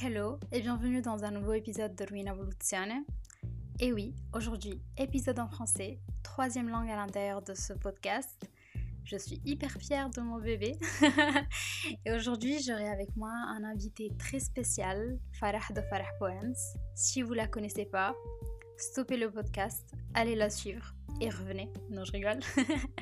Hello et bienvenue dans un nouveau épisode de Ruina Evoluzione. Et oui, aujourd'hui, épisode en français, troisième langue à l'intérieur de ce podcast. Je suis hyper fière de mon bébé. et aujourd'hui, j'aurai avec moi un invité très spécial, Farah de Farah Poems. Si vous la connaissez pas, stoppez le podcast, allez la suivre et revenez. Non, je rigole.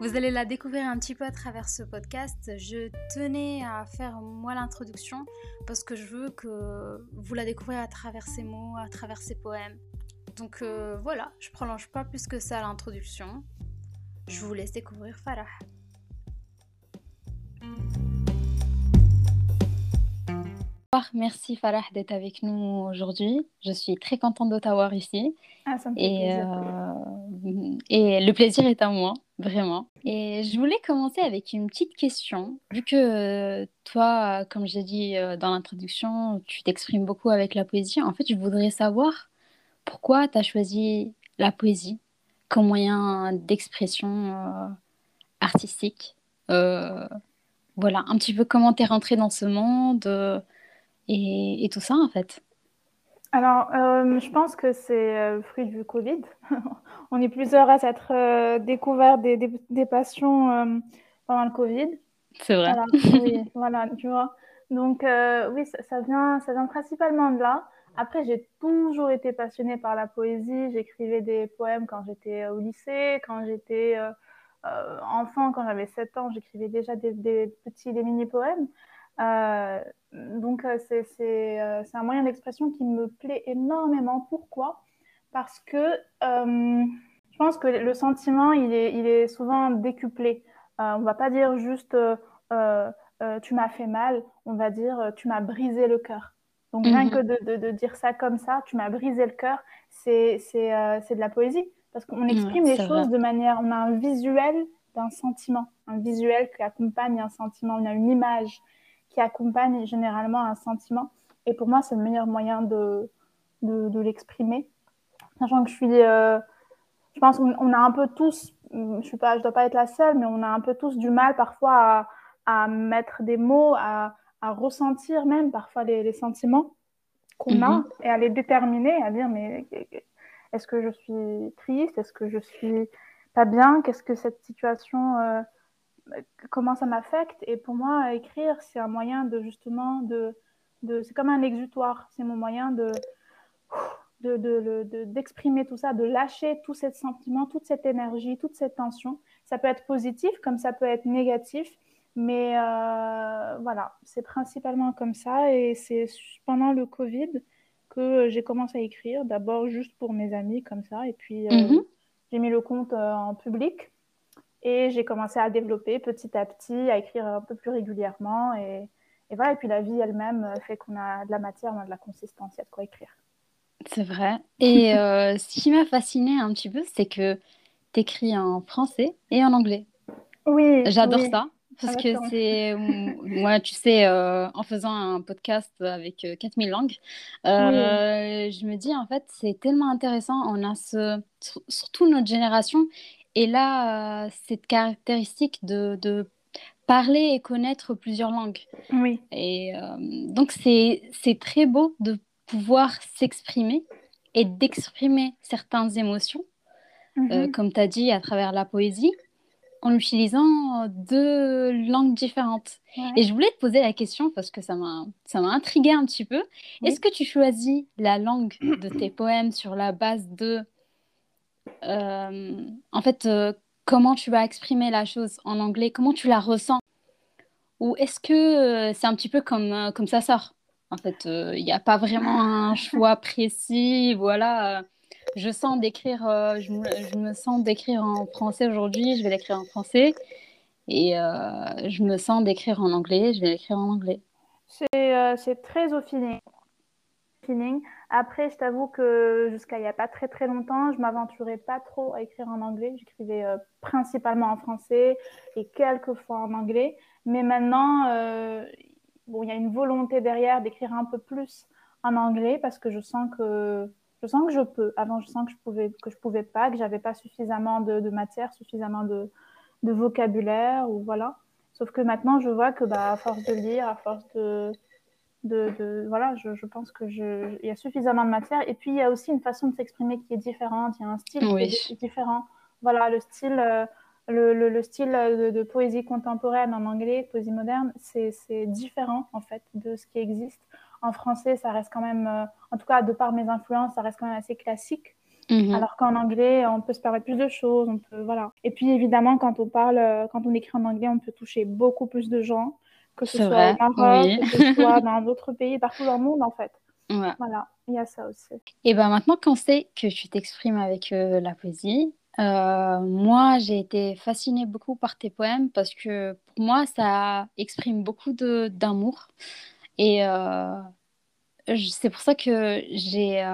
vous allez la découvrir un petit peu à travers ce podcast. Je tenais à faire moi l'introduction parce que je veux que vous la découvriez à travers ses mots, à travers ses poèmes. Donc euh, voilà, je prolonge pas plus que ça l'introduction. Je vous laisse découvrir Farah. Merci Farah d'être avec nous aujourd'hui. Je suis très contente de t'avoir ici. Ah, ça me fait Et, plaisir. euh, et le plaisir est à moi, vraiment. Et je voulais commencer avec une petite question. Vu que euh, toi, comme j'ai dit euh, dans l'introduction, tu t'exprimes beaucoup avec la poésie, en fait, je voudrais savoir pourquoi tu as choisi la poésie comme moyen d'expression euh, artistique. Voilà, un petit peu comment tu es rentrée dans ce monde et tout ça, en fait. Alors, euh, je pense que c'est euh, le fruit du Covid. On est plusieurs à s'être euh, découvert des, des, des passions euh, pendant le Covid. C'est vrai. Voilà, oui, voilà, tu vois. Donc, oui, ça, ça vient, ça vient principalement de là. Après, j'ai toujours été passionnée par la poésie. J'écrivais des poèmes quand j'étais au lycée, quand j'étais enfant, quand j'avais 7 ans, j'écrivais déjà des, des petits, des mini-poèmes. Donc, euh, c'est euh, c'est un moyen d'expression qui me plaît énormément. Pourquoi? Parce que euh, je pense que le sentiment, il est, il est souvent décuplé. On va pas dire juste tu m'as fait mal, on va dire tu m'as brisé le cœur. Donc, rien Mhm. que de, de- de dire ça comme ça, tu m'as brisé le cœur, c'est euh, de la poésie. Parce qu'on exprime les choses vrai. de manière, on a un visuel d'un sentiment, un visuel qui accompagne un sentiment, on a une image qui accompagne généralement un sentiment. Et pour moi, c'est le meilleur moyen de, de, de l'exprimer. Sachant que je suis, euh, je pense qu'on on a un peu tous, je je dois pas être la seule, mais on a un peu tous du mal parfois à, à mettre des mots, à, à ressentir même parfois les, les sentiments qu'on a Mhm. et à les déterminer, à dire mais est-ce que je suis triste, est-ce que je suis pas bien, qu'est-ce que cette situation, euh, comment ça m'affecte Et pour moi, écrire, c'est un moyen de justement de, de c'est comme un exutoire, c'est mon moyen de de, de, de- d'exprimer tout ça, de lâcher tous ces sentiments, toute cette énergie, toute cette tension. Ça peut être positif comme ça peut être négatif, mais euh, voilà, c'est principalement comme ça. Et c'est pendant le Covid que j'ai commencé à écrire, d'abord juste pour mes amis comme ça, et puis euh, Mhm. j'ai mis le compte euh, en public et j'ai commencé à développer petit à petit, à écrire un peu plus régulièrement. Et, et voilà, et puis la vie elle-même fait qu'on a de la matière, on a de la consistance, il y a de quoi écrire. C'est vrai. Et euh, ce qui m'a fasciné un petit peu, c'est que tu écris en français et en anglais. Oui, J'adore oui, ça. Parce que c'est, moi, tu sais, euh, en faisant un podcast avec euh, 4000 langues, euh, je me dis, en fait, c'est tellement intéressant. On a ce, sur- surtout notre génération, et là, euh, cette caractéristique de, de parler et connaître plusieurs langues. Oui, Et euh, donc, c'est, très beau de pouvoir s'exprimer et d'exprimer certaines émotions, euh, Mhm. comme tu as dit, à travers la poésie, en utilisant deux langues différentes. Ouais. Et je voulais te poser la question parce que ça m'a, ça m'a intrigué un petit peu. Oui. Est-ce que tu choisis la langue de tes poèmes sur la base de, en fait, euh, comment tu vas exprimer la chose en anglais, comment tu la ressens? Ou est-ce que euh, c'est un petit peu comme, euh, comme ça sort? En fait, euh, il n'y a pas vraiment un choix précis. Voilà, euh, je sens d'écrire, euh, je me, sens d'écrire en français aujourd'hui, je vais l'écrire en français. Et euh, je me sens d'écrire en anglais, je vais l'écrire en anglais. C'est euh, c'est très au feeling. Après, je t'avoue que jusqu'à il n'y a pas très très longtemps, je m'aventurais pas trop à écrire en anglais. J'écrivais euh, principalement en français et quelques fois en anglais. Mais maintenant, euh, bon, il y a une volonté derrière d'écrire un peu plus en anglais parce que je sens que je sens que je peux. Avant, je sens que je pouvais que je pouvais pas, que j'avais pas suffisamment de, de matière, suffisamment de, de vocabulaire ou voilà. Sauf que maintenant, je vois que bah, à force de lire, à force de de, voilà, je, je pense que je, il y a suffisamment de matière. Et puis il y a aussi une façon de s'exprimer qui est différente. Il y a un style qui est différent. Voilà, le style, euh, le, le, style de, poésie contemporaine en anglais, poésie moderne, c'est différent en fait de ce qui existe. En français, ça reste quand même, euh, en tout cas de par mes influences, ça reste quand même assez classique. Mhm. Alors qu'en anglais, on peut se permettre plus de choses, on peut, voilà. Et puis évidemment, quand on parle, quand on écrit en anglais, on peut toucher beaucoup plus de gens que ce soit au Maroc, que ce soit dans d'autres pays, partout dans le monde en fait. Voilà, il y a ça aussi. Et ben maintenant qu'on sait que tu t'exprimes avec euh, la poésie, euh, moi j'ai été fascinée beaucoup par tes poèmes parce que pour moi ça exprime beaucoup d'amour. Et euh, c'est pour ça que j'ai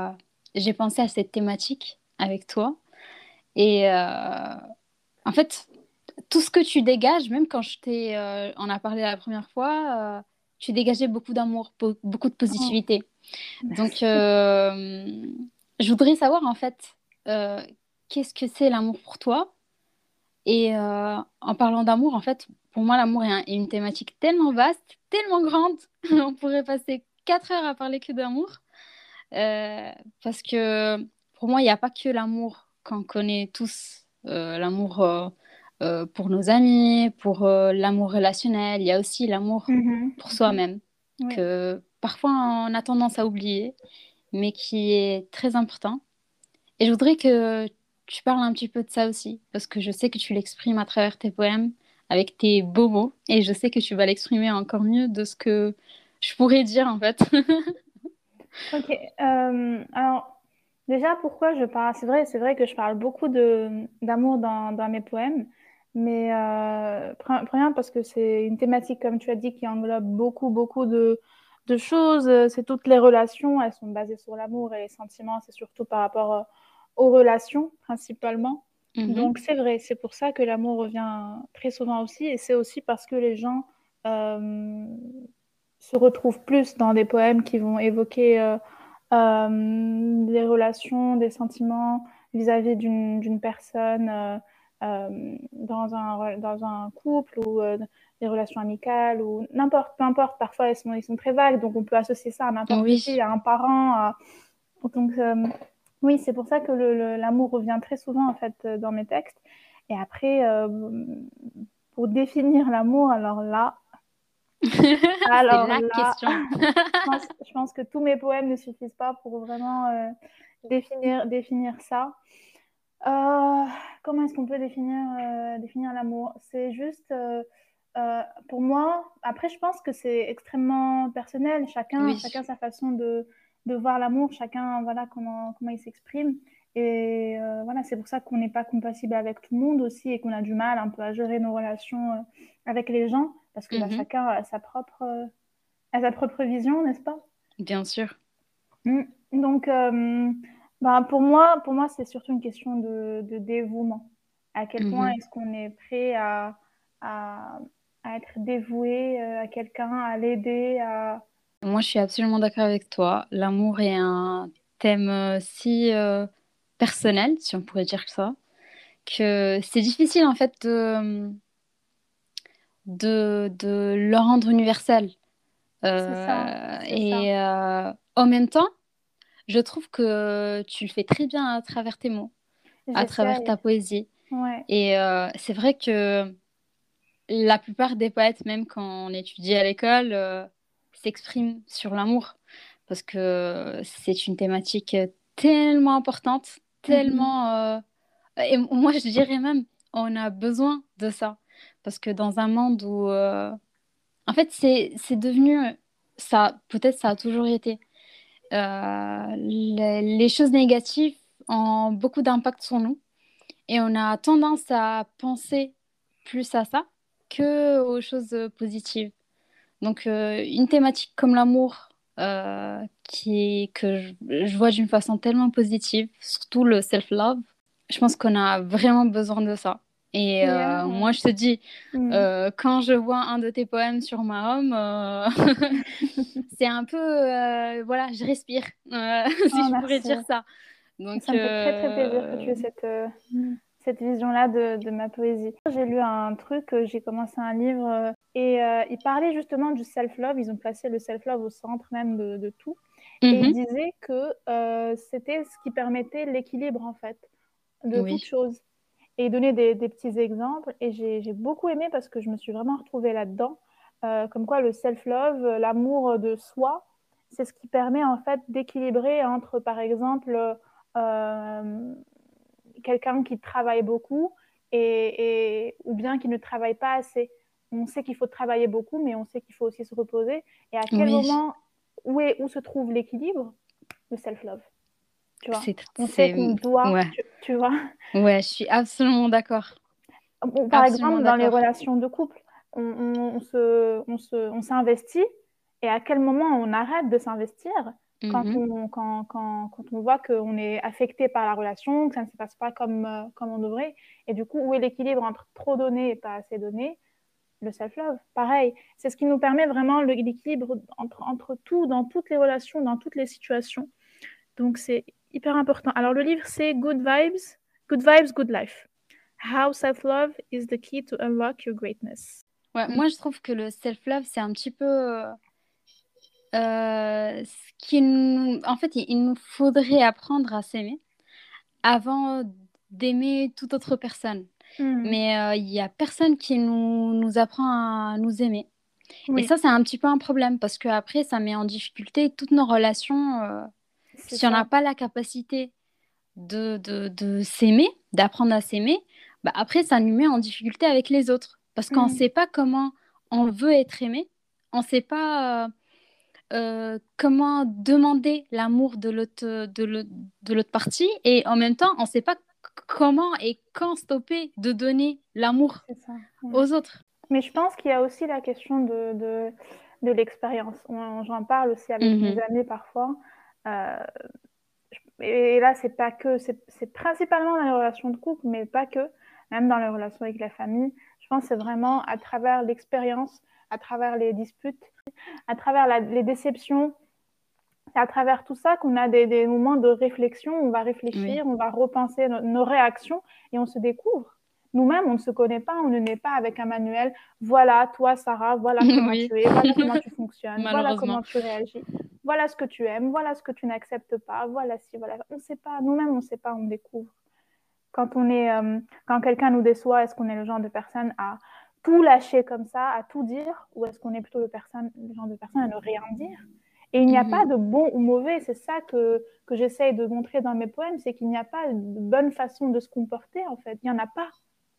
j'ai pensé à cette thématique avec toi. Et en fait, tout ce que tu dégages, même quand je t'ai, euh, on a parlé la première fois, euh, tu dégageais beaucoup d'amour, beaucoup de positivité. Oh, Donc, euh, je voudrais savoir en fait, qu'est-ce que c'est l'amour pour toi? Et en parlant d'amour, en fait, pour moi, l'amour est, une thématique tellement vaste, tellement grande, on pourrait passer quatre heures à parler que d'amour. parce que pour moi, il n'y a pas que l'amour qu'on connaît tous, l'amour euh, pour nos amis, pour euh, l'amour relationnel. Il y a aussi l'amour mhm. pour soi-même, que parfois on a tendance à oublier, mais qui est très important. Et je voudrais que tu parles un petit peu de ça aussi, parce que je sais que tu l'exprimes à travers tes poèmes, avec tes beaux mots, et je sais que tu vas l'exprimer encore mieux de ce que je pourrais dire en fait. ok, euh, alors déjà pourquoi je parle, c'est vrai, c'est vrai que je parle beaucoup d'amour dans, dans, mes poèmes, mais euh, premièrement parce que c'est une thématique, comme tu as dit, qui englobe beaucoup, beaucoup de, de choses. C'est toutes les relations, elles sont basées sur l'amour et les sentiments, c'est surtout par rapport euh, aux relations principalement. Mhm. Donc c'est vrai, c'est pour ça que l'amour revient très souvent aussi. Et c'est aussi parce que les gens euh, se retrouvent plus dans des poèmes qui vont évoquer euh, des relations, des sentiments vis-à-vis d'une personne. Euh, dans, un, dans un couple ou euh, des relations amicales ou n'importe, peu importe, parfois ils sont, ils sont très vagues, donc on peut associer ça à n'importe qui, à un parent. Donc euh, oui, c'est pour ça que l'amour revient très souvent en fait dans mes textes. Et après, pour définir l'amour, alors là, alors la question. je, pense, je, pense, que tous mes poèmes ne suffisent pas pour vraiment définir, définir ça. Euh, comment est-ce qu'on peut définir, euh, définir l'amour? C'est juste, euh, pour moi, après, je pense que c'est extrêmement personnel. Chacun, chacun sa façon de, de voir l'amour, chacun, voilà, comment, comment il s'exprime. Et voilà, c'est pour ça qu'on n'est pas compatible avec tout le monde aussi et qu'on a du mal un peu à gérer nos relations avec les gens parce que bah, mhm. chacun a sa propre, a sa propre vision, n'est-ce pas? Bien sûr. Mmh. Donc, ben, pour moi, pour moi c'est surtout une question de, de, dévouement. À quel point mhm. est-ce qu'on est prêt à, à, à être dévoué euh, à quelqu'un, à l'aider à... Moi, je suis absolument d'accord avec toi. L'amour est un thème euh, si euh, personnel, si on pourrait dire que ça, que c'est difficile en fait de, de, de le rendre universel. Ça, et en même temps, je trouve que tu le fais très bien à travers tes mots, à travers ta poésie. Et euh, c'est vrai que la plupart des poètes, même quand on étudie à l'école, euh, s'expriment sur l'amour. Parce que c'est une thématique tellement importante, tellement... Euh, et moi, je dirais même, on a besoin de ça. Parce que dans un monde où... En fait, c'est devenu... Ça, peut-être ça a toujours été euh, les, choses négatives ont beaucoup d'impact sur nous et on a tendance à penser plus à ça que aux choses positives. Donc euh, une thématique comme l'amour euh, qui que je, vois d'une façon tellement positive, surtout le self-love, je pense qu'on a vraiment besoin de ça. Et euh, moi, je te dis, mm. euh, quand je vois un de tes poèmes sur ma home, euh, c'est un peu, voilà, je respire, si ah, je pourrais dire ça. Donc, ça me fait très très plaisir que tu aies cette, cette vision-là de, de, ma poésie. J'ai lu un truc, j'ai commencé un livre Et il parlait justement du self-love. Ils ont placé le self-love au centre même de, tout. Et il mhm. disait que c'était ce qui permettait l'équilibre, en fait, de toute chose. Et donnait des, petits exemples. Et j'ai beaucoup aimé parce que je me suis vraiment retrouvée là-dedans. Euh, comme quoi, le self-love, l'amour de soi, c'est ce qui permet, en fait, d'équilibrer entre, par exemple, quelqu'un qui travaille beaucoup et, ou bien qui ne travaille pas assez on sait qu'il faut travailler beaucoup, mais on sait qu'il faut aussi se reposer. Et à quel moment, où, est, où se trouve l'équilibre? Le self-love. Tu vois On sait qu'on doit, tu, vois Ouais, je suis absolument d'accord. Par exemple, dans les relations de couple, on, se, on, se, on s'investit et à quel moment on arrête de s'investir quand, mhm. on, quand, quand, quand, on voit qu'on est affecté par la relation, que ça ne se passe pas comme, euh, comme on devrait. Et du coup, où est l'équilibre entre trop donner et pas assez donner? Le self-love, pareil. C'est ce qui nous permet vraiment l'équilibre entre, entre tout, dans toutes les relations, dans toutes les situations. Donc, c'est hyper important. Alors, le livre, c'est Good Vibes, Good Vibes, Good Life. How self-love is the key to unlock your greatness. Ouais, moi, je trouve que le self-love, c'est un petit peu euh, ce qui nous... En fait, il nous faudrait apprendre à s'aimer avant d'aimer toute autre personne. Mmh. Mais euh, il n'y a personne qui nous, nous apprend à nous aimer. Et ça, c'est un petit peu un problème parce qu'après, ça met en difficulté toutes nos relations. Euh, si on n'a pas la capacité de, de, de s'aimer, d'apprendre à s'aimer, bah après, ça nous met en difficulté avec les autres. Parce qu'on ne mmh. sait pas comment on veut être aimé, on ne sait pas euh, comment demander l'amour de l'autre, de l'autre partie, et en même temps, on ne sait pas comment et quand stopper de donner l'amour aux autres. Mais je pense qu'il y a aussi la question de, de, de l'expérience. J'en parle aussi avec mhm. mes amis parfois. Euh, et là, c'est pas que, c'est principalement dans les relations de couple, mais pas que, même dans les relations avec la famille. Je pense que c'est vraiment à travers l'expérience, à travers les disputes, à travers les déceptions, c'est à travers tout ça qu'on a des, moments de réflexion, on va réfléchir, on va repenser nos réactions et on se découvre. Nous-mêmes, on ne se connaît pas, on ne naît pas avec un manuel. Voilà, toi, Sarah, voilà comment tu es, voilà comment tu fonctionnes, voilà comment tu réagis, voilà ce que tu aimes, voilà ce que tu n'acceptes pas, voilà si, voilà. On ne sait pas, nous-mêmes, on ne sait pas, on découvre. Quand, on est, euh, quand quelqu'un nous déçoit, est-ce qu'on est le genre de personne à tout lâcher comme ça, à tout dire, ou est-ce qu'on est plutôt le, personne, le genre de personne à ne rien dire? Et il n'y a pas mhm. de bon ou mauvais, c'est ça que, que j'essaye de montrer dans mes poèmes, c'est qu'il n'y a pas de bonne façon de se comporter en fait. Il n'y en a pas.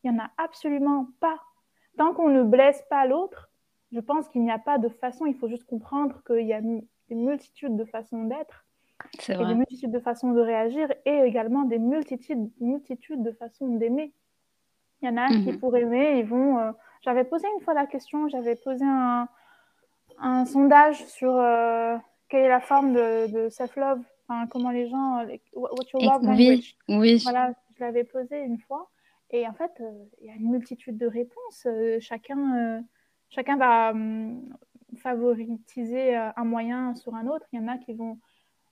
Il n'y en a absolument pas. Tant qu'on ne blesse pas l'autre, je pense qu'il n'y a pas de façon, il faut juste comprendre qu'il y a une multitude de façons d'être, et des multitudes de façons de réagir, et également des multitudes, multitudes de façons d'aimer. Il y en a qui, mhm. pour aimer, ils vont... Euh, j'avais posé une fois la question, j'avais posé un, un sondage sur euh, quelle est la forme de, self-love, enfin, comment les gens, euh, what's your love language? Oui, Voilà, je l'avais posé une fois. Et en fait, euh, il y a une multitude de réponses. chacun, chacun va hum, favoriser un moyen sur un autre. Il y en a qui vont,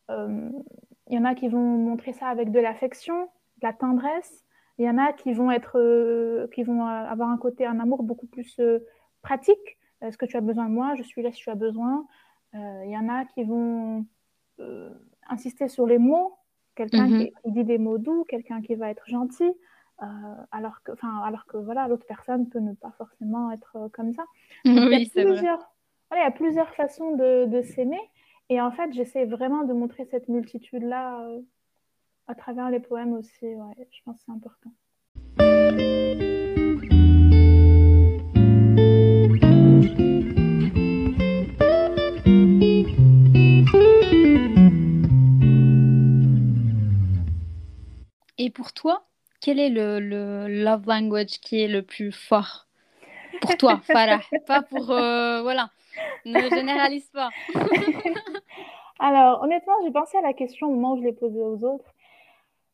il y en a qui vont montrer ça avec de l'affection, de la tendresse. Il y en a qui vont être, qui vont avoir un côté, un amour beaucoup plus pratique. Est-ce que tu as besoin de moi? Je suis là si tu as besoin. Il euh, y en a qui vont euh, insister sur les mots. Quelqu'un qui, mhm. dit des mots doux, quelqu'un qui va être gentil. Euh, alors que, enfin, alors que voilà, l'autre personne peut ne pas forcément être comme ça. oui, il, y a plusieurs, il y a plusieurs façons de, de s'aimer. Et en fait, j'essaie vraiment de montrer cette multitude-là à travers les poèmes aussi. Ouais, je pense que c'est important. Et pour toi, quel est le, love language qui est le plus fort pour toi, Farah? Pas pour. Euh, voilà, ne généralise pas. Alors, honnêtement, j'ai pensé à la question au moment où je l'ai posée aux autres.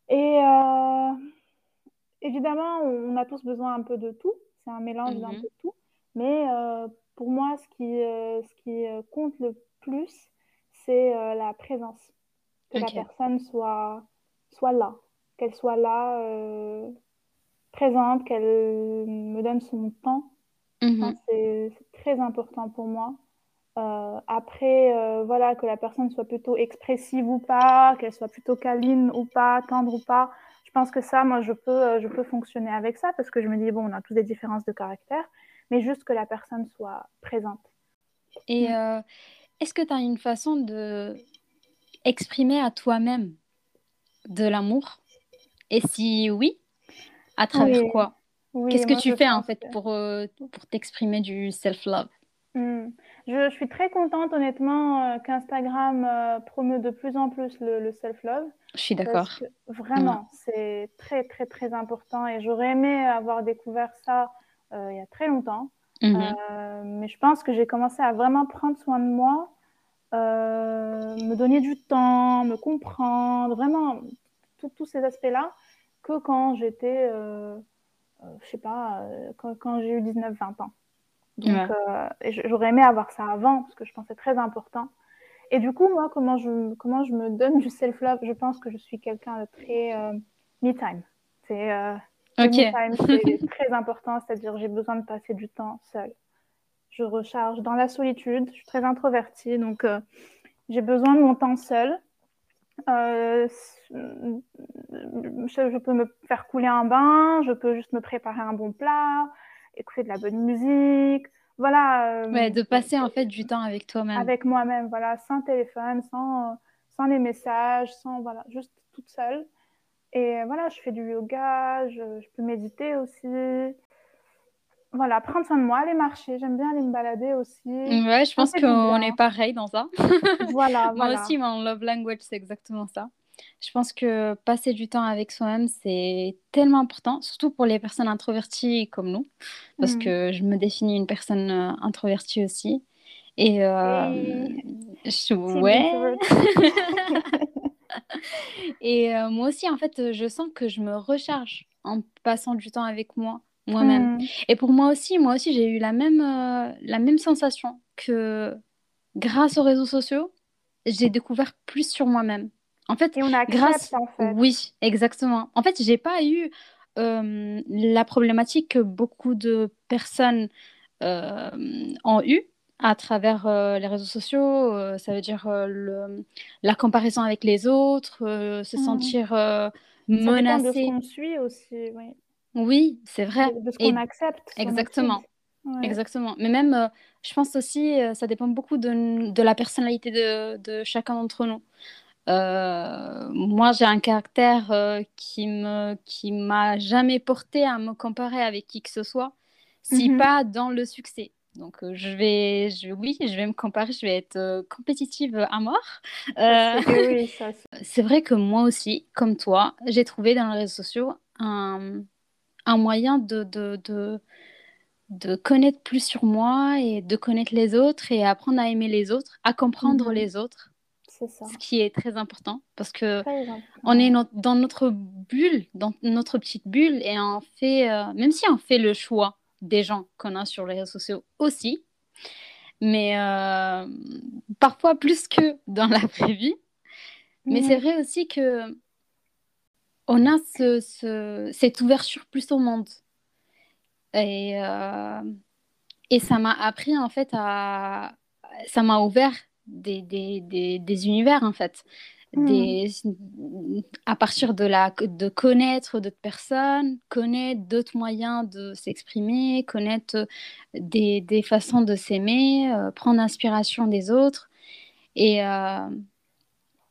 Et euh, évidemment, on a tous besoin un peu de tout. C'est un mélange d'un mhm. peu de tout. Mais euh, pour moi, ce qui, ce qui compte le plus, c'est la présence. Que la personne soit, soit là, qu'elle soit là, euh, présente, qu'elle me donne son temps. Mhm. c'est très important pour moi. Euh, après, euh, voilà, que la personne soit plutôt expressive ou pas, qu'elle soit plutôt câline ou pas, tendre ou pas. Je pense que ça, moi, je peux, je peux fonctionner avec ça parce que je me dis, bon, on a tous des différences de caractère, mais juste que la personne soit présente. Et est-ce que tu as une façon de exprimer à toi-même de l'amour? Et si oui, à travers quoi Qu'est-ce que tu fais en fait pour, pour t'exprimer du self-love? Hmm. Je, suis très contente, honnêtement, euh, qu'Instagram euh, promeut de plus en plus le, self-love. Je suis d'accord. Vraiment, c'est très, très, très important. Et j'aurais aimé avoir découvert ça euh, il y a très longtemps. Mhm. mais je pense que j'ai commencé à vraiment prendre soin de moi, me donner du temps, me comprendre, vraiment, tous ces aspects-là, que quand j'étais, je sais pas, quand, quand j'ai eu 19-20 ans. Donc, euh, j'aurais aimé avoir ça avant parce que je pensais très important. Et du coup, moi, comment je, comment je me donne du self-love? Je pense que je suis quelqu'un de très euh, me-time. C'est euh, très important, c'est-à-dire j'ai besoin de passer du temps seul. Je recharge dans la solitude, je suis très introvertie, donc j'ai besoin de mon temps seul. Je, je, peux me faire couler un bain, je peux juste me préparer un bon plat, écouter de la bonne musique. Voilà. Euh, de passer en fait du temps avec toi-même. Avec moi-même, voilà, sans téléphone, sans, sans les messages, sans, voilà, juste toute seule. Et voilà, je fais du yoga, je, je peux méditer aussi. Voilà, prendre soin de moi, aller marcher. J'aime bien aller me balader aussi. Ouais, je pense qu'on est pareil dans ça. voilà, Moi aussi, mon love language, c'est exactement ça. Je pense que passer du temps avec soi-même, c'est tellement important, surtout pour les personnes introverties comme nous, parce mm. que je me définis une personne euh, introvertie aussi. Et euh, je... ouais. et euh, moi aussi, en fait, je sens que je me recharge en passant du temps avec moi, moi-même. Mm. Et pour moi aussi, moi aussi, j'ai eu la même, la même sensation que grâce aux réseaux sociaux, j'ai découvert plus sur moi-même. En fait, et on a grâce. En fait. Oui, exactement. En fait, j'ai pas eu euh, la problématique que beaucoup de personnes euh, ont eu à travers euh, les réseaux sociaux. ça veut dire le, la comparaison avec les autres, se mmh. sentir menacé. Ça de ce qu'on suit aussi, oui. Oui, c'est vrai. De, ce qu'on accepte. Exactement. Exactement. Mais même, je pense aussi, ça dépend beaucoup de, de la personnalité de, de chacun d'entre nous. Euh, moi, j'ai un caractère euh, qui me qui m'a jamais porté à me comparer avec qui que ce soit, si mhm. pas dans le succès. Donc, euh, je vais, je, oui, je vais me comparer, je vais être compétitive à mort. c'est vrai que moi aussi, comme toi, j'ai trouvé dans les réseaux sociaux un, un moyen de, de, de, de, connaître plus sur moi et de connaître les autres et apprendre à aimer les autres, à comprendre mhm. les autres. Ce qui est très important parce que on est dans notre bulle, dans notre petite bulle et on fait, euh, même si on fait le choix des gens qu'on a sur les réseaux sociaux aussi, mais euh, parfois plus que dans la vraie vie. Mais c'est vrai aussi que on a ce, cette ouverture plus au monde. Et, euh, et ça m'a appris en fait à... Ça m'a ouvert des, des, des, univers, en fait. Hmm. Des, à partir de, la, de connaître d'autres personnes, connaître d'autres moyens de s'exprimer, connaître des, des, façons de s'aimer, euh, prendre inspiration des autres. Et, euh,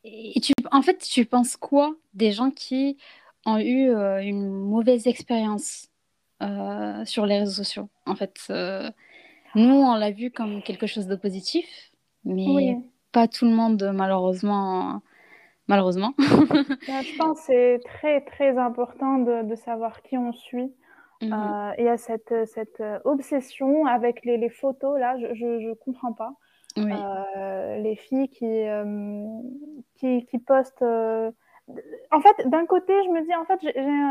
et tu, en fait, tu penses quoi des gens qui ont eu euh, une mauvaise expérience sur les réseaux sociaux? En fait, nous, on l'a vu comme quelque chose de positif, mais pas tout le monde, malheureusement. Malheureusement. Bah, je pense que c'est très, très important de, de, savoir qui on suit. Mhm. Euh, il y a cette, cette obsession avec les, les, photos, là, je ne comprends pas. Euh, les filles qui, euh, qui, postent. En fait, d'un côté, je me dis, en fait,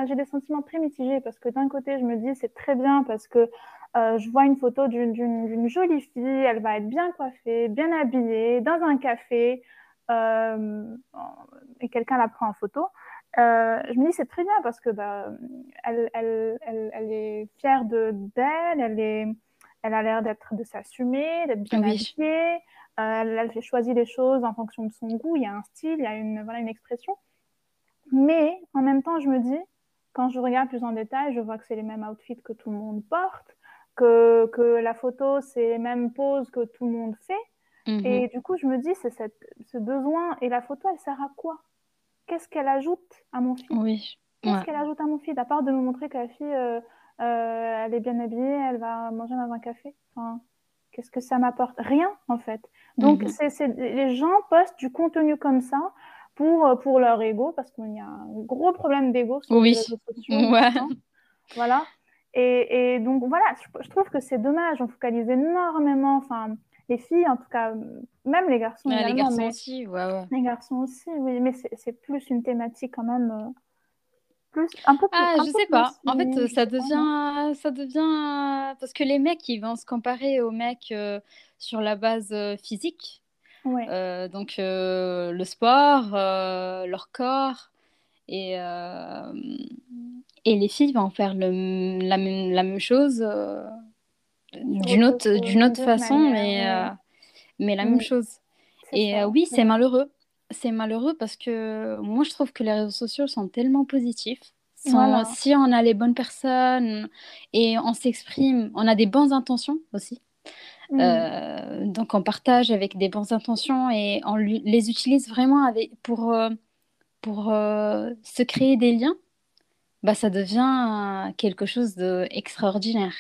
j'ai des sentiments très mitigés parce que d'un côté, je me dis, c'est très bien parce que euh, je vois une photo d'une jolie fille, elle va être bien coiffée, bien habillée, dans un café, euh, et quelqu'un la prend en photo. Euh, je me dis c'est très bien parce que bah, elle, elle, elle, est fière d'elle, elle est, elle a l'air d'être de s'assumer, d'être bien habillée. elle, elle fait choisir les choses en fonction de son goût. Il y a un style, il y a une, voilà, une expression. Mais en même temps, je me dis, quand je regarde plus en détail, je vois que c'est les mêmes outfits que tout le monde porte, que, que la photo, c'est les mêmes poses que tout le monde fait. Mhm. Et du coup, je me dis, c'est ce besoin. Et la photo, elle sert à quoi? Qu'est-ce qu'elle ajoute à mon feed? Oui. Qu'est-ce qu'elle ajoute à mon feed? À part de me montrer que la fille, euh, euh, elle est bien habillée, elle va manger dans un café. Enfin, Qu'est-ce que ça m'apporte? Rien, en fait. Donc, c'est les gens postent du contenu comme ça pour, euh, pour leur ego, parce qu'il y a un gros problème d'ego sur les réseaux sociaux. Ouais. Voilà. Et, et, donc, voilà, je, trouve que c'est dommage. On focalise énormément, enfin, les filles, en tout cas, même les garçons. les garçons aussi, ouais, ouais. Les garçons aussi, oui, mais c'est plus une thématique quand même. Euh, plus, un peu plus, ah, je sais pas. En fait, ça devient, ça devient. Parce que les mecs, ils vont se comparer aux mecs euh, sur la base physique. Euh, donc euh, le sport, euh, leur corps. Et, et les filles vont faire le, la, même, la même chose d'une autre, d'une autre façon, mais, mais la même chose. Et oui, c'est malheureux. C'est malheureux parce que moi, je trouve que les réseaux sociaux sont tellement positifs. Si on a les bonnes personnes et on s'exprime, on a des bonnes intentions aussi. Mmh. Euh, donc on partage avec des bonnes intentions et on les utilise vraiment avec, pour, euh, pour euh, se créer des liens, bah, ça devient quelque chose d'extraordinaire.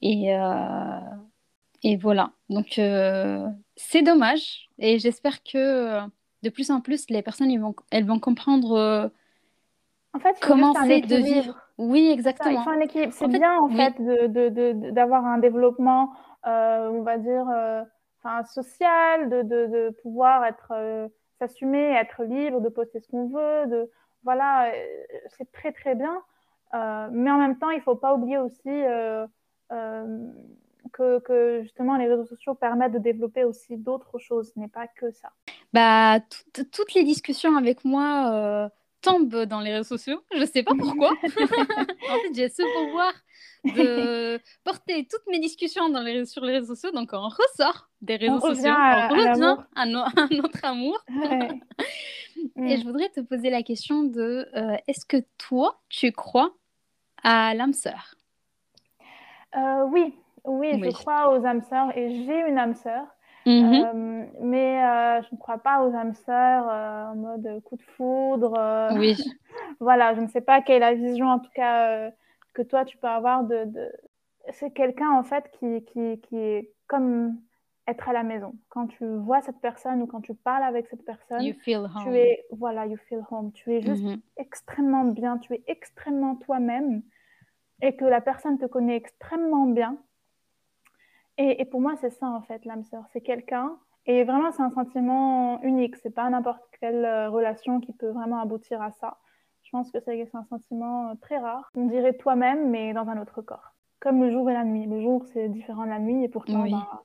Et, et voilà. Donc c'est dommage et j'espère que de plus en plus les personnes vont, elles vont comprendre en fait, comment c'est de vivre. Oui, exactement. C'est bien en fait d'avoir de, de, un développement euh, on va dire, euh, enfin, social, de, pouvoir être, euh, s'assumer, être libre, de poster ce qu'on veut, de, voilà, c'est très très bien. mais en même temps, il ne faut pas oublier aussi que, que, justement les réseaux sociaux permettent de développer aussi d'autres choses, ce n'est pas que ça. Bah, toutes les discussions avec moi tombe dans les réseaux sociaux. Je ne sais pas pourquoi. en fait, j'ai ce pouvoir de porter toutes mes discussions dans les, sur les réseaux sociaux. Donc, on ressort des réseaux sociaux, on revient à, notre amour. Et je voudrais te poser la question de euh, est-ce que toi, tu crois à l'âme sœur? Euh, oui. Oui, oui, je crois aux âmes sœurs et j'ai une âme sœur. Mhm. Euh, mais euh, je ne crois pas aux âmes sœurs euh, en mode coup de foudre. Oui. voilà, je ne sais pas quelle est la vision en tout cas que toi tu peux avoir de. de... C'est quelqu'un en fait qui, qui, qui, est comme être à la maison. Quand tu vois cette personne ou quand tu parles avec cette personne, you feel home. tu es voilà, you feel home. Tu es juste mhm. extrêmement bien, tu es extrêmement toi-même et que la personne te connaît extrêmement bien et, pour moi, c'est ça en fait, l'âme sœur. C'est quelqu'un. Et vraiment, c'est un sentiment unique. C'est pas n'importe quelle euh, relation qui peut vraiment aboutir à ça. Je pense que c'est un sentiment euh, très rare. On dirait toi-même, mais dans un autre corps. Comme le jour et la nuit. Le jour, c'est différent de la nuit, et pourtant, bah,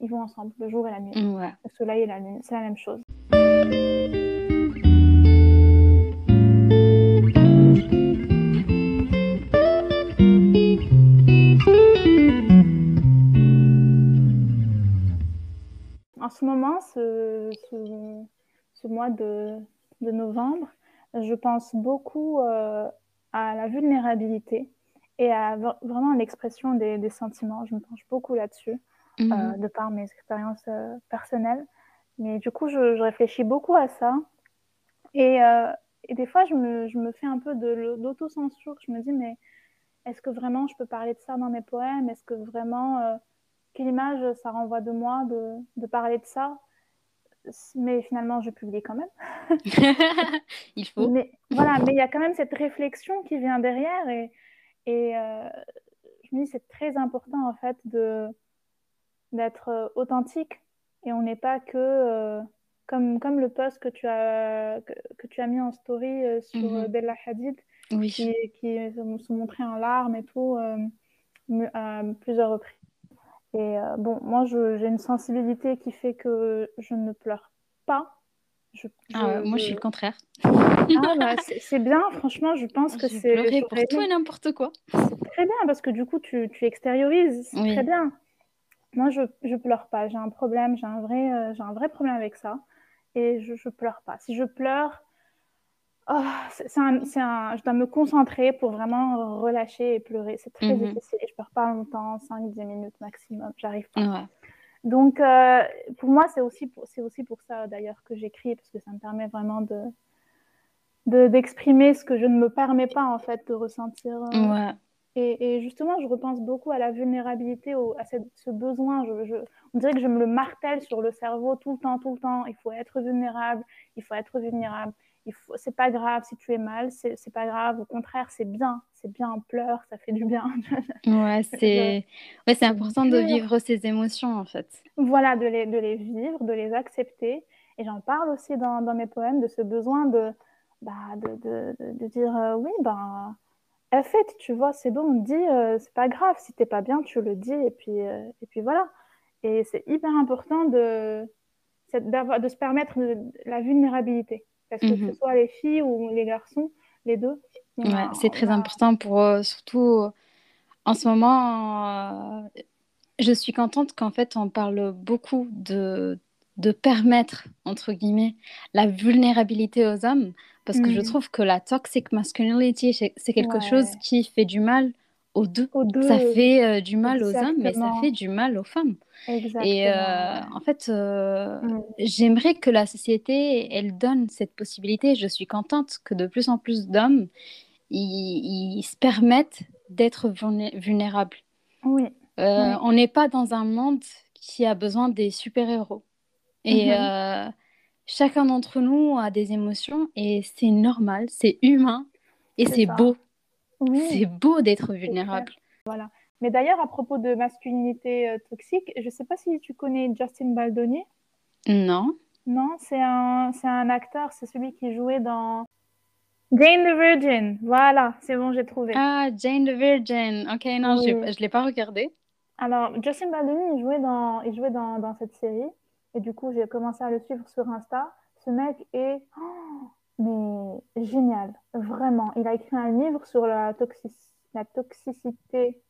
ils vont ensemble, le jour et la nuit. Le soleil et la lune, c'est la même chose. Ce moment, ce, ce, mois de, de, novembre, je pense beaucoup euh, à la vulnérabilité et à vraiment l'expression des, des, sentiments. Je me penche beaucoup là-dessus, euh, mhm. de par mes expériences euh, personnelles. Mais du coup, je, je, réfléchis beaucoup à ça. Et, et des fois, je me, je me, fais un peu d'autocensure. Je me dis, mais est-ce que vraiment je peux parler de ça dans mes poèmes? Est-ce que vraiment quelle image ça renvoie de moi de, de parler de ça mais finalement je publie quand même. il faut. Mais voilà, mais il y a quand même cette réflexion qui vient derrière et, et euh, je me dis c'est très important en fait de d'être euh, authentique et on n'est pas que euh, comme comme le post que tu as que, tu as mis en story sur mhm. Bella Hadid oui. qui, qui se montrait en larmes et tout à plusieurs reprises et euh, bon, moi, j'ai une sensibilité qui fait que je ne pleure pas. ah moi, je suis le contraire. ah, bah, c'est bien, franchement, je pense que c'est. pour tout et n'importe quoi. C'est très bien parce que du coup, tu, tu extériorises. C'est très bien. Moi, je, je pleure pas. J'ai un problème, j'ai un, vrai, euh, un vrai problème avec ça. Et je, je pleure pas. Si je pleure, oh, c'est un, un, je dois me concentrer pour vraiment relâcher et pleurer. C'est très mhm. difficile. Je pleure pas longtemps, 5-10 minutes maximum. J'arrive pas. Donc, euh, pour moi, c'est aussi, pour, aussi pour ça d'ailleurs que j'écris, parce que ça me permet vraiment de d'exprimer ce que je ne me permets pas en fait de ressentir. Euh. Ouais. Et, justement, je repense beaucoup à la vulnérabilité, à ce besoin. Je, on dirait que je me le martèle sur le cerveau tout le temps, tout le temps. Il faut être vulnérable, il faut être vulnérable. C'est pas grave si tu es mal, c'est, pas grave. Au contraire, c'est bien, c'est bien. On pleure, ça fait du bien. ouais, c'est, ouais, c'est important de vivre ces émotions en fait. Voilà, de les, de les vivre, de les accepter. Et j'en parle aussi dans, dans mes poèmes de ce besoin de, bah, de, de, de, dire euh, oui, ben elle fait, tu vois, c'est bon, on dit, euh, c'est pas grave, si t'es pas bien, tu le dis, et puis, euh, et puis voilà. Et c'est hyper important de, de se permettre de, la vulnérabilité. Parce que, que ce mhm. soit les filles ou les garçons, les deux. Ouais, c'est très important pour euh, surtout en ce moment. Euh, je suis contente qu'en fait on parle beaucoup de, de permettre entre guillemets la vulnérabilité aux hommes parce que je mhm. trouve que la toxic masculinity c'est quelque chose qui fait du mal aux deux. Ça fait euh, du mal aux hommes, mais ça fait du mal aux femmes. Et euh, en fait, euh, mm. j'aimerais que la société, elle donne cette possibilité. Je suis contente que de plus en plus d'hommes, ils, se permettent d'être vulnérables. Oui. On n'est pas dans un monde qui a besoin des super-héros. Et mm-hmm. chacun d'entre nous a des émotions et c'est normal, c'est humain et c'est beau. C'est beau d'être vulnérable. Voilà. Mais d'ailleurs, à propos de masculinité euh, toxique, je ne sais pas si tu connais Justin Baldoni. Non. Non, c'est un, c'est un acteur, c'est celui qui jouait dans Jane the Virgin. Voilà, c'est bon, j'ai trouvé. Ah, Jane the Virgin. Ok, non, je ne l'ai pas regardé. Alors, Justin Baldoni, il jouait, dans, il jouait dans, dans cette série. Et du coup, j'ai commencé à le suivre sur Insta. Ce mec est oh, mais génial, vraiment. Il a écrit un livre sur la, la toxicité,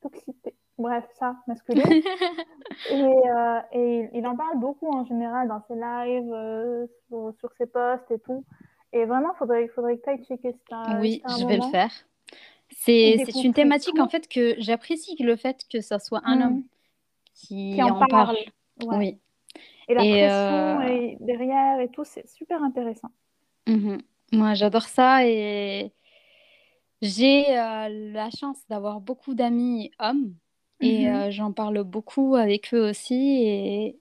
toxicité, bref, ça, masculin. et, euh, et, il en parle beaucoup en général dans ses lives, euh, sur, ses posts et tout. Et vraiment, il faudrait, faudrait que tu ailles checker ça. Oui, je vais le faire. C'est une thématique en fait que j'apprécie le fait que ça soit un homme mm. qui, en, parle. Oui. Et la pression euh, derrière et tout, c'est super intéressant. Mhm. Moi, j'adore ça et j'ai euh, la chance d'avoir beaucoup d'amis hommes et mhm. euh, j'en parle beaucoup avec eux aussi et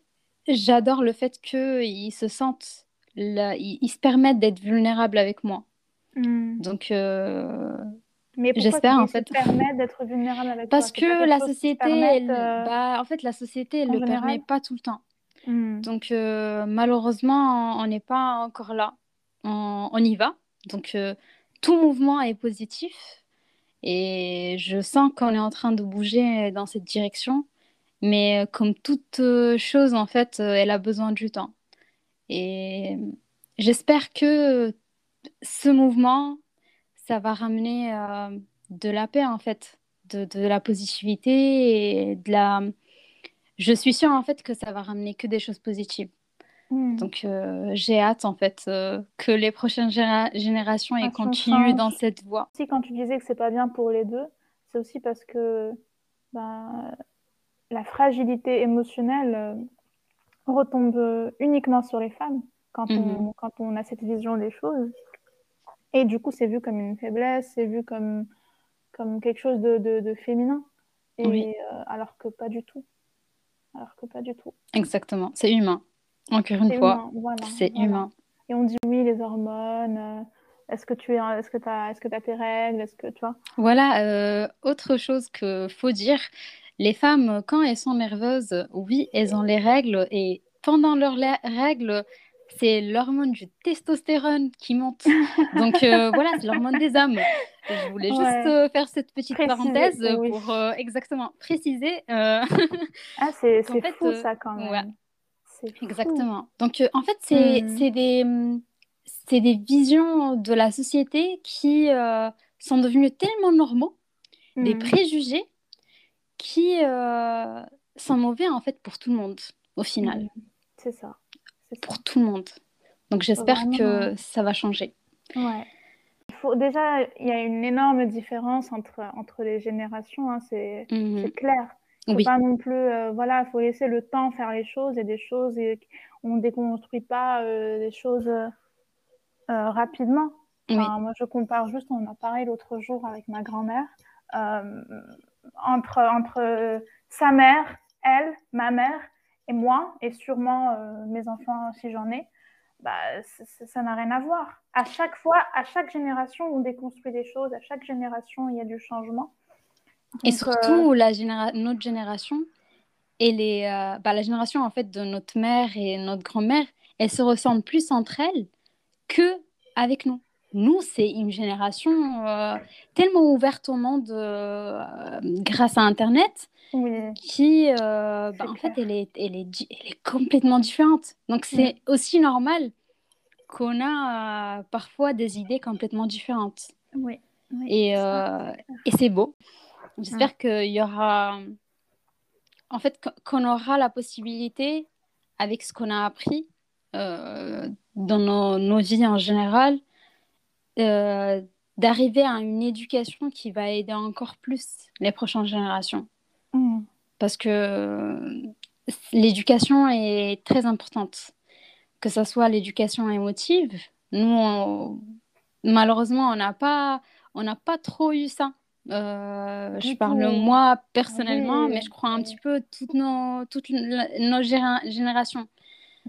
j'adore le fait qu'ils se sentent, ils, se permettent d'être vulnérables avec moi. Mm. Donc, euh, j'espère en fait. permettent d'être vulnérables avec Parce que la société, bah, en fait, la société, elle ne le permet pas tout le temps. Donc, malheureusement, on n'est pas encore là on, y va. Donc, euh, tout mouvement est positif et je sens qu'on est en train de bouger dans cette direction. Mais euh, comme toute euh, chose, en fait, elle a besoin du temps. Et j'espère que ce mouvement, ça va ramener de la paix, en fait, de, de, la positivité et de la... Je suis sûre, en fait, que ça va ramener que des choses positives. Hmm. Donc euh, j'ai hâte en fait euh, que les prochaines générations aient continuent dans cette voie. Si quand tu disais que c'est pas bien pour les deux, c'est aussi parce que ben, la fragilité émotionnelle euh, retombe uniquement sur les femmes quand, on, mhm. quand on a cette vision des choses. Et du coup, c'est vu comme une faiblesse, c'est vu comme, comme quelque chose de, de, féminin. Et, alors que pas du tout. Alors que pas du tout. Exactement, c'est humain. Encore une fois, c'est humain. Et on dit oui, les hormones. Euh, est-ce que tu es, est-ce que as, est-ce que as tes règles, est-ce que tu vois? Voilà. Euh, autre chose que faut dire, les femmes quand elles sont nerveuses, oui, elles ont les règles et pendant leurs règles, c'est l'hormone du testostérone qui monte. Donc euh, voilà, c'est l'hormone des hommes. Je voulais juste faire cette petite parenthèse pour exactement préciser. ah, c'est, fou ça quand même. Exactement. Donc, en fait, c'est Hmm. des, c'est des visions de la société qui euh, sont devenues tellement normaux, des Hmm. préjugés qui euh, sont mauvais en fait pour tout le monde, au final, Hmm. C'est ça. Pour tout le monde. Donc j'espère que ça va changer. Ouais. Il faut... Déjà, il y a une énorme différence entre, entre les générations, hein, c'est Mhm. c'est clair. Faut Oui, pas non plus, euh, voilà, faut laisser le temps faire les choses et des choses, et on déconstruit pas euh, des choses euh, euh, rapidement. oui, moi, je compare juste, on en a parlé l'autre jour avec ma grand-mère, euh, entre, entre sa mère, elle, ma mère et moi, et sûrement mes enfants si j'en ai, bah, ça n'a rien à voir. À chaque fois, à chaque génération, on déconstruit des choses, à chaque génération, il y a du changement. Et Donc, euh, surtout, la généra- notre génération et les, euh, bah, la génération en fait de notre mère et notre grand-mère, elles se ressemblent plus entre elles que avec nous. Nous, c'est une génération euh, tellement ouverte au monde euh, grâce à Internet oui, qui, euh, bah, en fait, elle est, elle, est, elle est complètement différente. Donc, c'est aussi normal qu'on a euh, parfois des idées complètement différentes. oui. Et, euh, et c'est beau. J'espère qu'il y aura, en fait, qu- qu'on aura la possibilité, avec ce qu'on a appris euh, dans nos, nos vies en général, euh, d'arriver à une éducation qui va aider encore plus les prochaines générations. Mm. Parce que l'éducation est très importante. Que ce soit l'éducation émotive, nous, on- malheureusement, on n'a pas, on n'a pas trop eu ça. Euh, je parle moi personnellement, Oui, mais je crois un petit peu toutes nos, toutes nos générations.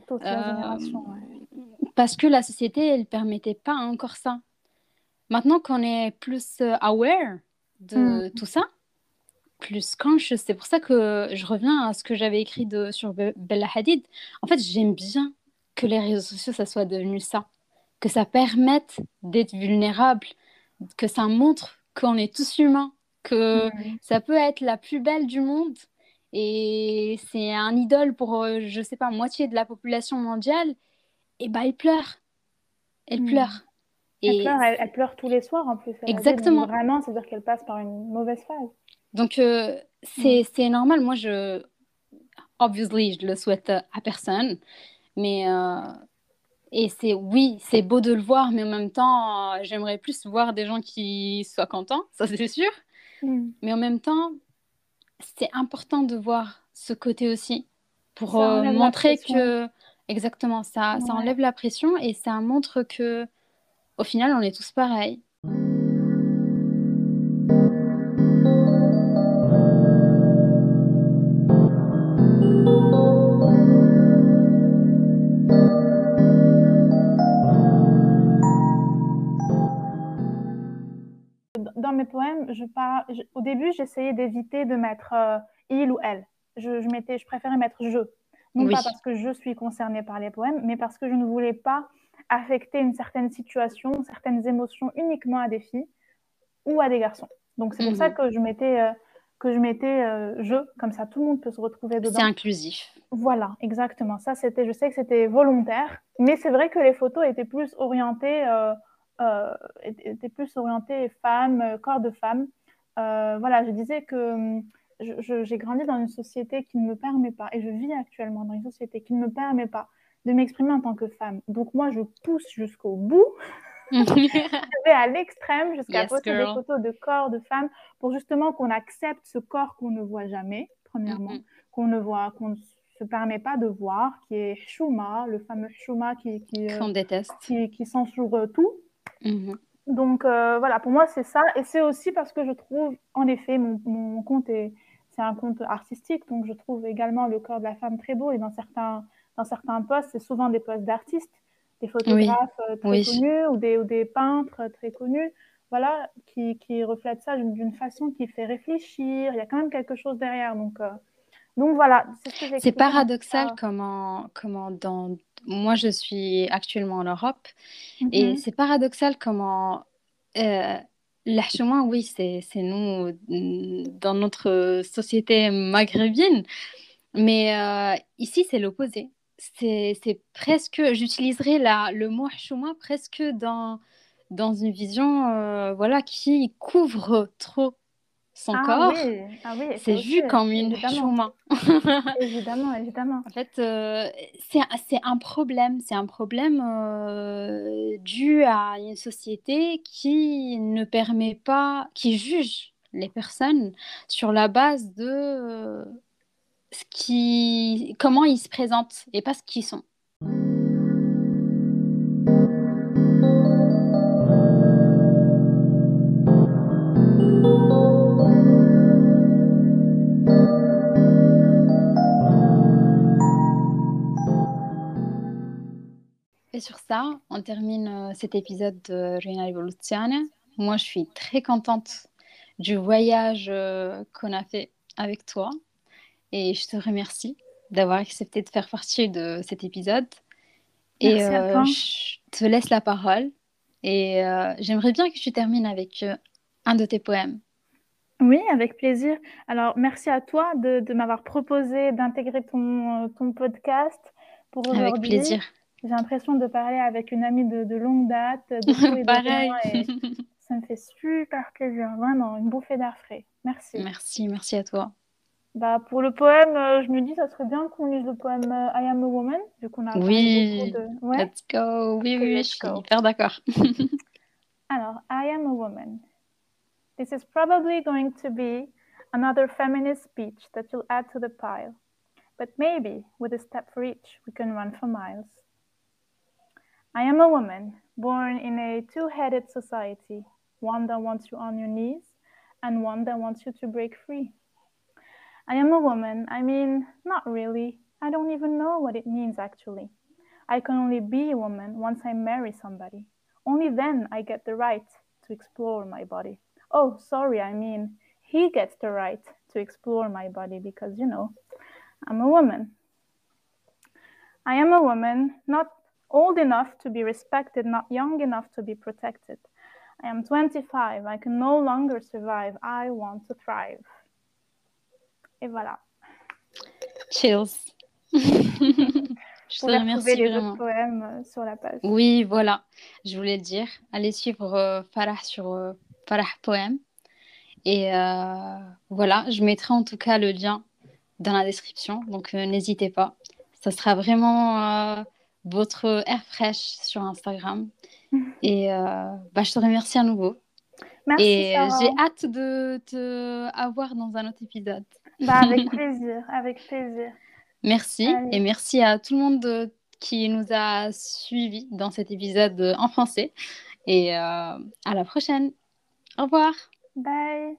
Toute la Euh, génération, ouais. Parce que la société, elle permettait pas encore ça. Maintenant qu'on est plus euh, aware de tout ça, plus conscious, c'est pour ça que je reviens à ce que j'avais écrit de, sur Be- Bella Hadid. En fait, j'aime bien que les réseaux sociaux, ça soit devenu ça. Que ça permette d'être vulnérable, que ça montre qu'on est tous humains, que Mm. ça peut être la plus belle du monde et c'est un idole pour, euh, je sais pas, moitié de la population mondiale, et bah elle pleure. Elle Mm. pleure. Elle Et pleure, elle, elle pleure tous les soirs en plus. dit, Exactement. vraiment, c'est-à-dire qu'elle passe par une mauvaise phase. donc euh, c'est c'est normal. Moi, je, obviously, je le souhaite à personne, mais euh, et c'est oui, c'est beau de le voir, mais en même temps, euh, j'aimerais plus voir des gens qui soient contents, ça c'est sûr. Mm. Mais en même temps, c'est important de voir ce côté aussi pour euh, montrer que exactement ça, ça enlève la pression et ça montre que au final, on est tous pareils. Poèmes, je par- je- au début, j'essayais d'éviter de mettre euh, il ou elle. Je, je, mettais, je préférais mettre je. Non Oui. pas parce que je suis concernée par les poèmes, mais parce que je ne voulais pas affecter une certaine situation, certaines émotions uniquement à des filles ou à des garçons. Donc c'est pour Mhm. ça que je mettais, euh, que je mettais euh, je, comme ça tout le monde peut se retrouver C'est dedans. inclusif. Voilà, exactement. Ça, c'était, je sais que c'était volontaire, mais c'est vrai que les photos étaient plus orientées, euh, étaient plus orientées femmes, euh, corps de femmes. Euh, voilà, je disais que hum, j'ai grandi dans une société qui ne me permet pas, et je vis actuellement dans une société qui ne me permet pas de m'exprimer en tant que femme. Donc moi, je pousse jusqu'au bout, je vais à l'extrême jusqu'à Yes, poster des photos de corps de femmes pour justement qu'on accepte ce corps qu'on ne voit jamais, premièrement, qu'on ne voit, qu'on ne se permet pas de voir, qui est Shuma, le fameux Shuma qui, qui, euh, déteste. qui, qui censure tout. Mhm. Donc euh, voilà, pour moi c'est ça. Et c'est aussi parce que je trouve, en effet, mon, mon compte est, c'est un compte artistique, donc je trouve également le corps de la femme très beau. Et dans certains, dans certains postes, c'est souvent des postes d'artistes, des photographes euh, très oui. connus ou des, ou des peintres très connus, voilà, qui, qui reflètent ça d'une d'une façon qui fait réfléchir. Il y a quand même quelque chose derrière. Donc, euh, donc voilà, c'est ce paradoxal Ah. comment, comment dans... Moi, je suis actuellement en Europe et Mhm. c'est paradoxal comment euh, oui, c'est c'est nous mm, dans notre société maghrébine, mais euh, ici, c'est l'opposé. c'est presque, j'utiliserai le mot chouma presque dans, dans une vision euh, voilà, qui couvre trop son ah corps. Oui. Ah oui, c'est vu comme une chouma. évidemment, évidemment. En fait, euh, c'est un problème. C'est un problème euh, dû à une société qui ne permet pas, qui juge les personnes sur la base de ce qui, comment ils se présentent et pas ce qu'ils sont. Et sur ça, on termine euh, cet épisode de Rina Evoluzione. Moi, je suis très contente du voyage euh, qu'on a fait avec toi. Et je te remercie d'avoir accepté de faire partie de cet épisode. et euh, je te laisse la parole. Et euh, j'aimerais bien que tu termines avec euh, un de tes poèmes. Oui, avec plaisir. Alors, merci à toi de, de m'avoir proposé d'intégrer ton, ton, podcast pour aujourd'hui. Avec plaisir. J'ai l'impression de parler avec une amie de, de longue date. De Pareil. Et ça me fait super plaisir. Vraiment, une bouffée d'air frais. Merci. Merci, merci à toi. Bah, pour le poème, euh, je me dis, ça serait bien qu'on lise le poème euh, I Am a Woman, vu qu'on a oui. de... Ouais. Let's go. Oui, oui, oui, je suis hyper d'accord. Alors, I am a woman. This is probably going to be another feminist speech that you'll add to the pile. But maybe, with a step for each, we can run for miles. I am a woman, born in a two-headed society, one that wants you on your knees and one that wants you to break free. I am a woman. I mean, not really. I don't even know what it means actually. I can only be a woman once I marry somebody. Only then I get the right to explore my body. Oh, sorry, I mean, he gets the right to explore my body because, you know, I'm a woman. I am a woman, not old enough to be respected, not young enough to be protected. I am 25. I can no longer survive. I want to thrive. Et voilà. Chills. Je te remercie les vraiment. poèmes euh, sur la page. Oui, voilà. Je voulais le dire. Allez suivre euh, Farah sur euh, Farah Poème. Et euh, voilà, je mettrai en tout cas le lien dans la description. Donc euh, n'hésitez pas. Ça sera vraiment euh, votre air fraîche sur Instagram. Et bah, je te remercie à nouveau. Merci, Et j'ai hâte de te avoir dans un autre épisode. Bah, avec plaisir, avec plaisir. Merci et merci à tout le monde euh, qui nous a suivis dans cet épisode euh, en français. Et euh, à la prochaine. Au revoir. Bye.